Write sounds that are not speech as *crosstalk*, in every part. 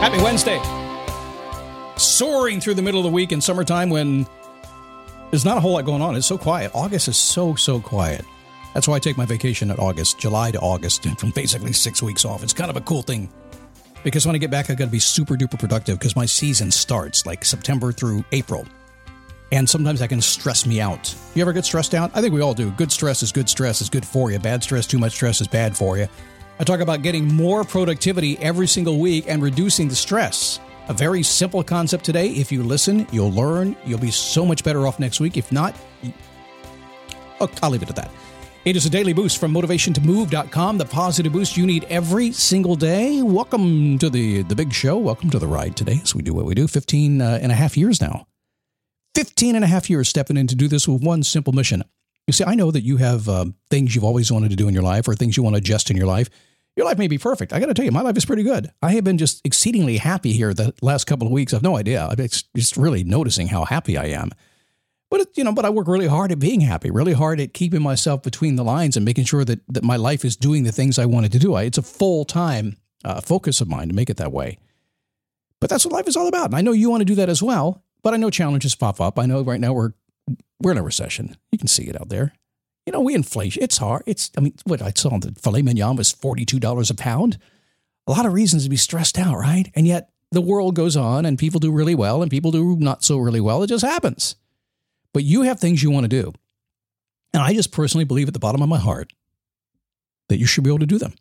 Happy Wednesday. Soaring through the middle of the week in summertime when there's not a whole lot going on. It's so quiet. August is so, so quiet. That's why I take my vacation at August, July to August, and *laughs* from basically six weeks off. It's kind of a cool thing because when I get back, I've got to be super duper productive because my season starts like September through April. And sometimes that can stress me out. You ever get stressed out? I think we all do. Good stress is good stress is good for you. Bad stress, too much stress is bad for you. I talk about getting more productivity every single week and reducing the stress. A very simple concept today. If you listen, you'll learn. You'll be so much better off next week. If not, oh, I'll leave it at that. It is a daily boost from motivationtomove.com, the positive boost you need every single day. Welcome to the, the big show. Welcome to the ride today as we do what we do 15 uh, and a half years now. 15 and a half years stepping in to do this with one simple mission. You see, I know that you have uh, things you've always wanted to do in your life or things you want to adjust in your life. Your life may be perfect. I got to tell you, my life is pretty good. I have been just exceedingly happy here the last couple of weeks. I've no idea. I'm just really noticing how happy I am. But it, you know, but I work really hard at being happy, really hard at keeping myself between the lines and making sure that that my life is doing the things I wanted to do. I, it's a full time uh, focus of mine to make it that way. But that's what life is all about. And I know you want to do that as well. But I know challenges pop up. I know right now we're we're in a recession. You can see it out there. You know, we inflation. It's hard. It's I mean, what I saw the filet mignon was forty two dollars a pound. A lot of reasons to be stressed out, right? And yet the world goes on, and people do really well, and people do not so really well. It just happens. But you have things you want to do. And I just personally believe at the bottom of my heart that you should be able to do them.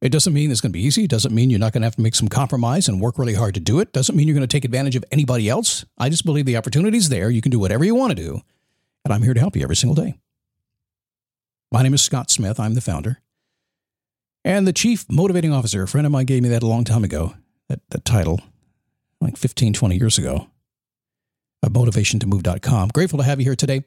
It doesn't mean it's going to be easy. It doesn't mean you're not going to have to make some compromise and work really hard to do it. Doesn't mean you're going to take advantage of anybody else. I just believe the opportunity's there. You can do whatever you want to do. And I'm here to help you every single day. My name is Scott Smith. I'm the founder. And the chief motivating officer, a friend of mine gave me that a long time ago, that, that title, like 15, 20 years ago motivationtomove.com. Grateful to have you here today.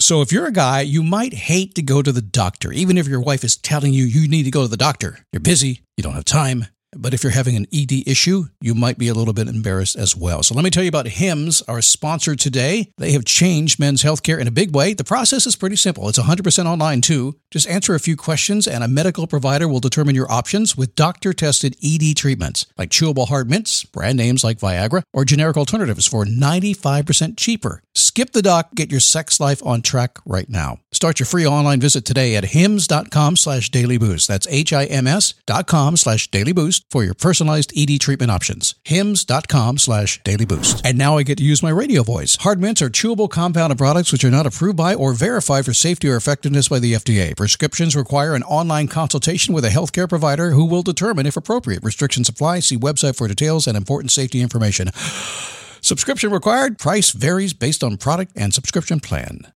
So, if you're a guy, you might hate to go to the doctor, even if your wife is telling you you need to go to the doctor. You're busy, you don't have time. But if you're having an ED issue, you might be a little bit embarrassed as well. So let me tell you about HIMS, our sponsor today. They have changed men's healthcare in a big way. The process is pretty simple. It's 100% online too. Just answer a few questions and a medical provider will determine your options with doctor-tested ED treatments like chewable hard mints, brand names like Viagra, or generic alternatives for 95% cheaper. Skip the doc, get your sex life on track right now. Start your free online visit today at hims.com slash dailyboost. That's H-I-M-S dot com slash dailyboost for your personalized ED treatment options. hims.com slash dailyboost. And now I get to use my radio voice. Hard mints are chewable compounded products which are not approved by or verified for safety or effectiveness by the FDA. Prescriptions require an online consultation with a healthcare provider who will determine if appropriate. Restrictions apply. See website for details and important safety information. Subscription required. Price varies based on product and subscription plan.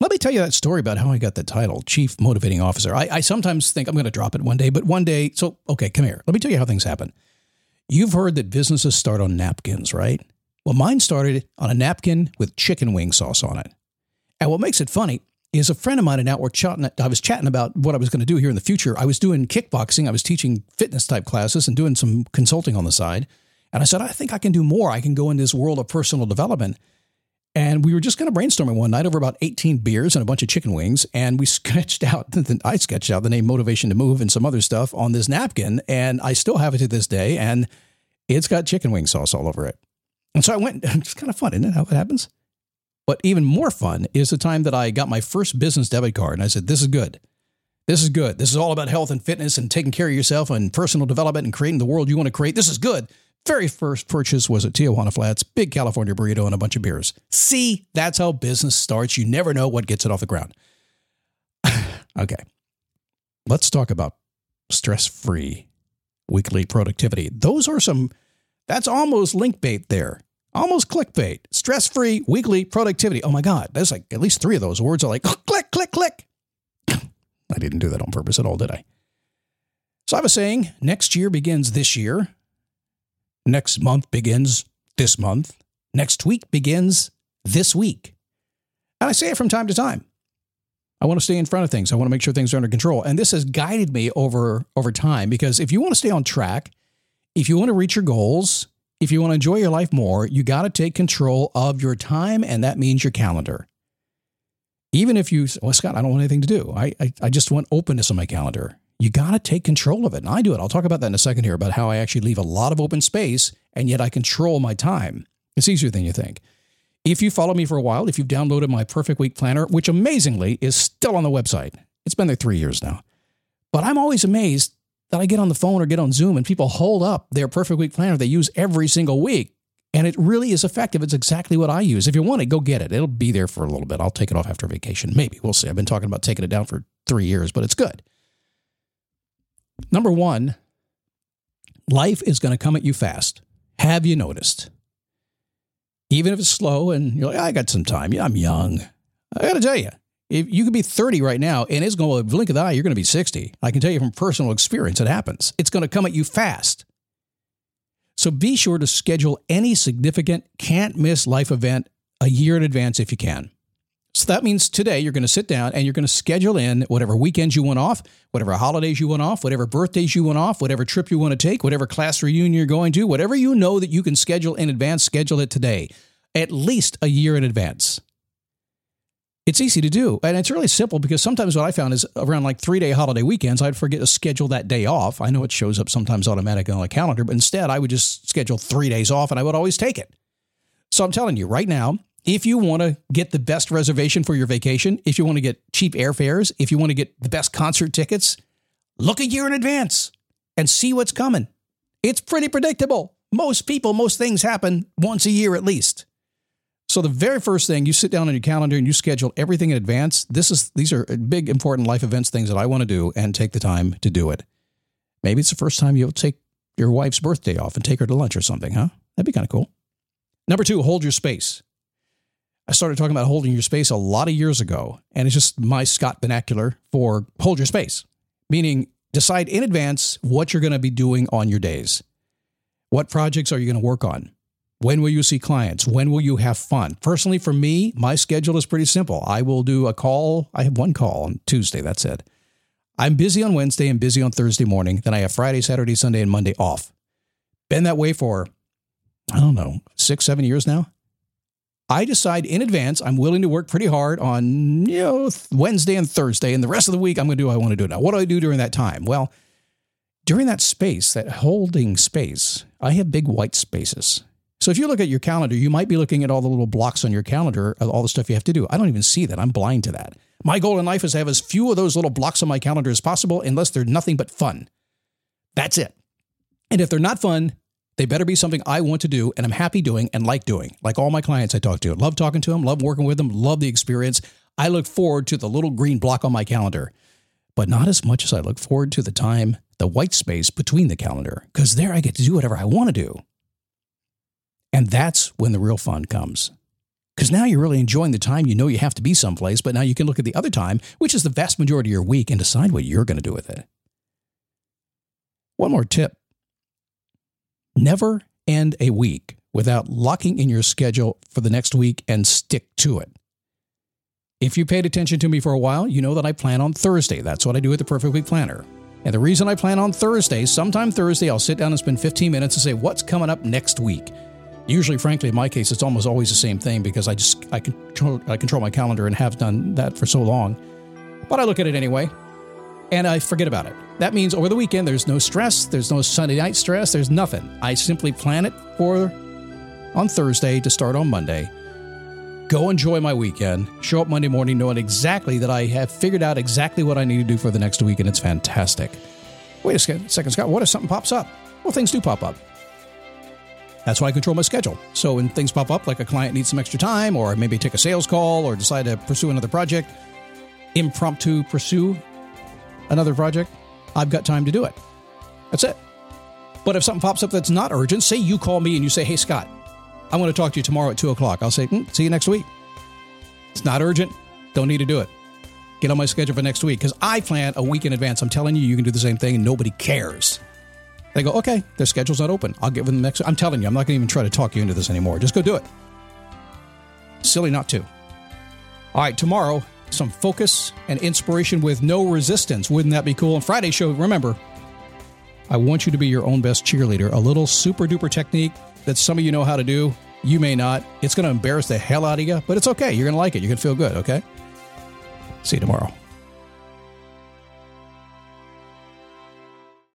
Let me tell you that story about how I got the title, Chief Motivating Officer. I, I sometimes think I'm going to drop it one day, but one day, so, okay, come here. Let me tell you how things happen. You've heard that businesses start on napkins, right? Well, mine started on a napkin with chicken wing sauce on it. And what makes it funny is a friend of mine and I were chatting. I was chatting about what I was going to do here in the future. I was doing kickboxing. I was teaching fitness type classes and doing some consulting on the side. And I said, I think I can do more. I can go in this world of personal development. And we were just kind of brainstorming one night over about 18 beers and a bunch of chicken wings. And we *laughs* sketched out, I sketched out the name Motivation to Move and some other stuff on this napkin. And I still have it to this day. And it's got chicken wing sauce all over it. And so I went, *laughs* it's kind of fun, isn't it? How it happens? But even more fun is the time that I got my first business debit card. And I said, this is good. This is good. This is all about health and fitness and taking care of yourself and personal development and creating the world you want to create. This is good. Very first purchase was at Tijuana Flats, big California burrito, and a bunch of beers. See, that's how business starts. You never know what gets it off the ground. *sighs* okay, let's talk about stress free weekly productivity. Those are some, that's almost link bait there. Almost clickbait. Stress free weekly productivity. Oh my God, there's like at least three of those words are like *laughs* click, click, click. *clears throat* I didn't do that on purpose at all, did I? So I was saying next year begins this year. Next month begins this month. Next week begins this week. And I say it from time to time. I want to stay in front of things. I want to make sure things are under control. And this has guided me over over time because if you want to stay on track, if you want to reach your goals, if you want to enjoy your life more, you got to take control of your time and that means your calendar. Even if you, well, Scott, I don't want anything to do. I, I, I just want openness on my calendar you got to take control of it. And I do it. I'll talk about that in a second here about how I actually leave a lot of open space and yet I control my time. It's easier than you think. If you follow me for a while, if you've downloaded my Perfect Week Planner, which amazingly is still on the website, it's been there three years now. But I'm always amazed that I get on the phone or get on Zoom and people hold up their Perfect Week Planner they use every single week. And it really is effective. It's exactly what I use. If you want it, go get it. It'll be there for a little bit. I'll take it off after vacation. Maybe. We'll see. I've been talking about taking it down for three years, but it's good. Number one, life is going to come at you fast. Have you noticed? Even if it's slow and you're like, I got some time. Yeah, I'm young. I got to tell you, if you could be 30 right now and it's going to blink of the eye, you're going to be 60. I can tell you from personal experience, it happens. It's going to come at you fast. So be sure to schedule any significant, can't miss life event a year in advance if you can. So that means today you're going to sit down and you're going to schedule in whatever weekends you want off, whatever holidays you want off, whatever birthdays you want off, whatever trip you want to take, whatever class reunion you're going to, whatever you know that you can schedule in advance, schedule it today, at least a year in advance. It's easy to do. And it's really simple because sometimes what I found is around like three day holiday weekends, I'd forget to schedule that day off. I know it shows up sometimes automatically on a calendar, but instead I would just schedule three days off and I would always take it. So I'm telling you right now, if you want to get the best reservation for your vacation, if you want to get cheap airfares, if you want to get the best concert tickets, look a year in advance and see what's coming. It's pretty predictable. Most people, most things happen once a year at least. So the very first thing, you sit down on your calendar and you schedule everything in advance. This is these are big important life events things that I want to do and take the time to do it. Maybe it's the first time you'll take your wife's birthday off and take her to lunch or something, huh? That'd be kind of cool. Number 2, hold your space. I started talking about holding your space a lot of years ago, and it's just my Scott vernacular for hold your space, meaning decide in advance what you're going to be doing on your days. What projects are you going to work on? When will you see clients? When will you have fun? Personally, for me, my schedule is pretty simple. I will do a call. I have one call on Tuesday. That's it. I'm busy on Wednesday and busy on Thursday morning. Then I have Friday, Saturday, Sunday, and Monday off. Been that way for, I don't know, six, seven years now. I decide in advance I'm willing to work pretty hard on you know Wednesday and Thursday, and the rest of the week I'm going to do what I want to do. Now, what do I do during that time? Well, during that space, that holding space, I have big white spaces. So if you look at your calendar, you might be looking at all the little blocks on your calendar, all the stuff you have to do. I don't even see that. I'm blind to that. My goal in life is to have as few of those little blocks on my calendar as possible, unless they're nothing but fun. That's it. And if they're not fun, they better be something I want to do and I'm happy doing and like doing. Like all my clients I talk to. Love talking to them, love working with them, love the experience. I look forward to the little green block on my calendar, but not as much as I look forward to the time, the white space between the calendar, because there I get to do whatever I want to do. And that's when the real fun comes. Because now you're really enjoying the time you know you have to be someplace, but now you can look at the other time, which is the vast majority of your week, and decide what you're going to do with it. One more tip Never end a week without locking in your schedule for the next week and stick to it. If you paid attention to me for a while, you know that I plan on Thursday. That's what I do with the Perfect Week Planner. And the reason I plan on Thursday, sometime Thursday, I'll sit down and spend 15 minutes and say, what's coming up next week? Usually, frankly, in my case, it's almost always the same thing because I just I control I control my calendar and have done that for so long. But I look at it anyway, and I forget about it. That means over the weekend there's no stress, there's no Sunday night stress, there's nothing. I simply plan it for on Thursday to start on Monday. Go enjoy my weekend. Show up Monday morning knowing exactly that I have figured out exactly what I need to do for the next week, and it's fantastic. Wait a second, Scott. What if something pops up? Well, things do pop up. That's why I control my schedule. So when things pop up, like a client needs some extra time, or maybe take a sales call, or decide to pursue another project, impromptu pursue another project, I've got time to do it. That's it. But if something pops up that's not urgent, say you call me and you say, Hey, Scott, I want to talk to you tomorrow at 2 o'clock. I'll say, mm, See you next week. It's not urgent. Don't need to do it. Get on my schedule for next week because I plan a week in advance. I'm telling you, you can do the same thing and nobody cares. They go, okay, their schedule's not open. I'll give them the next. I'm telling you, I'm not going to even try to talk you into this anymore. Just go do it. Silly not to. All right, tomorrow, some focus and inspiration with no resistance. Wouldn't that be cool? And Friday show, remember, I want you to be your own best cheerleader. A little super duper technique that some of you know how to do. You may not. It's going to embarrass the hell out of you, but it's okay. You're going to like it. You're going to feel good, okay? See you tomorrow.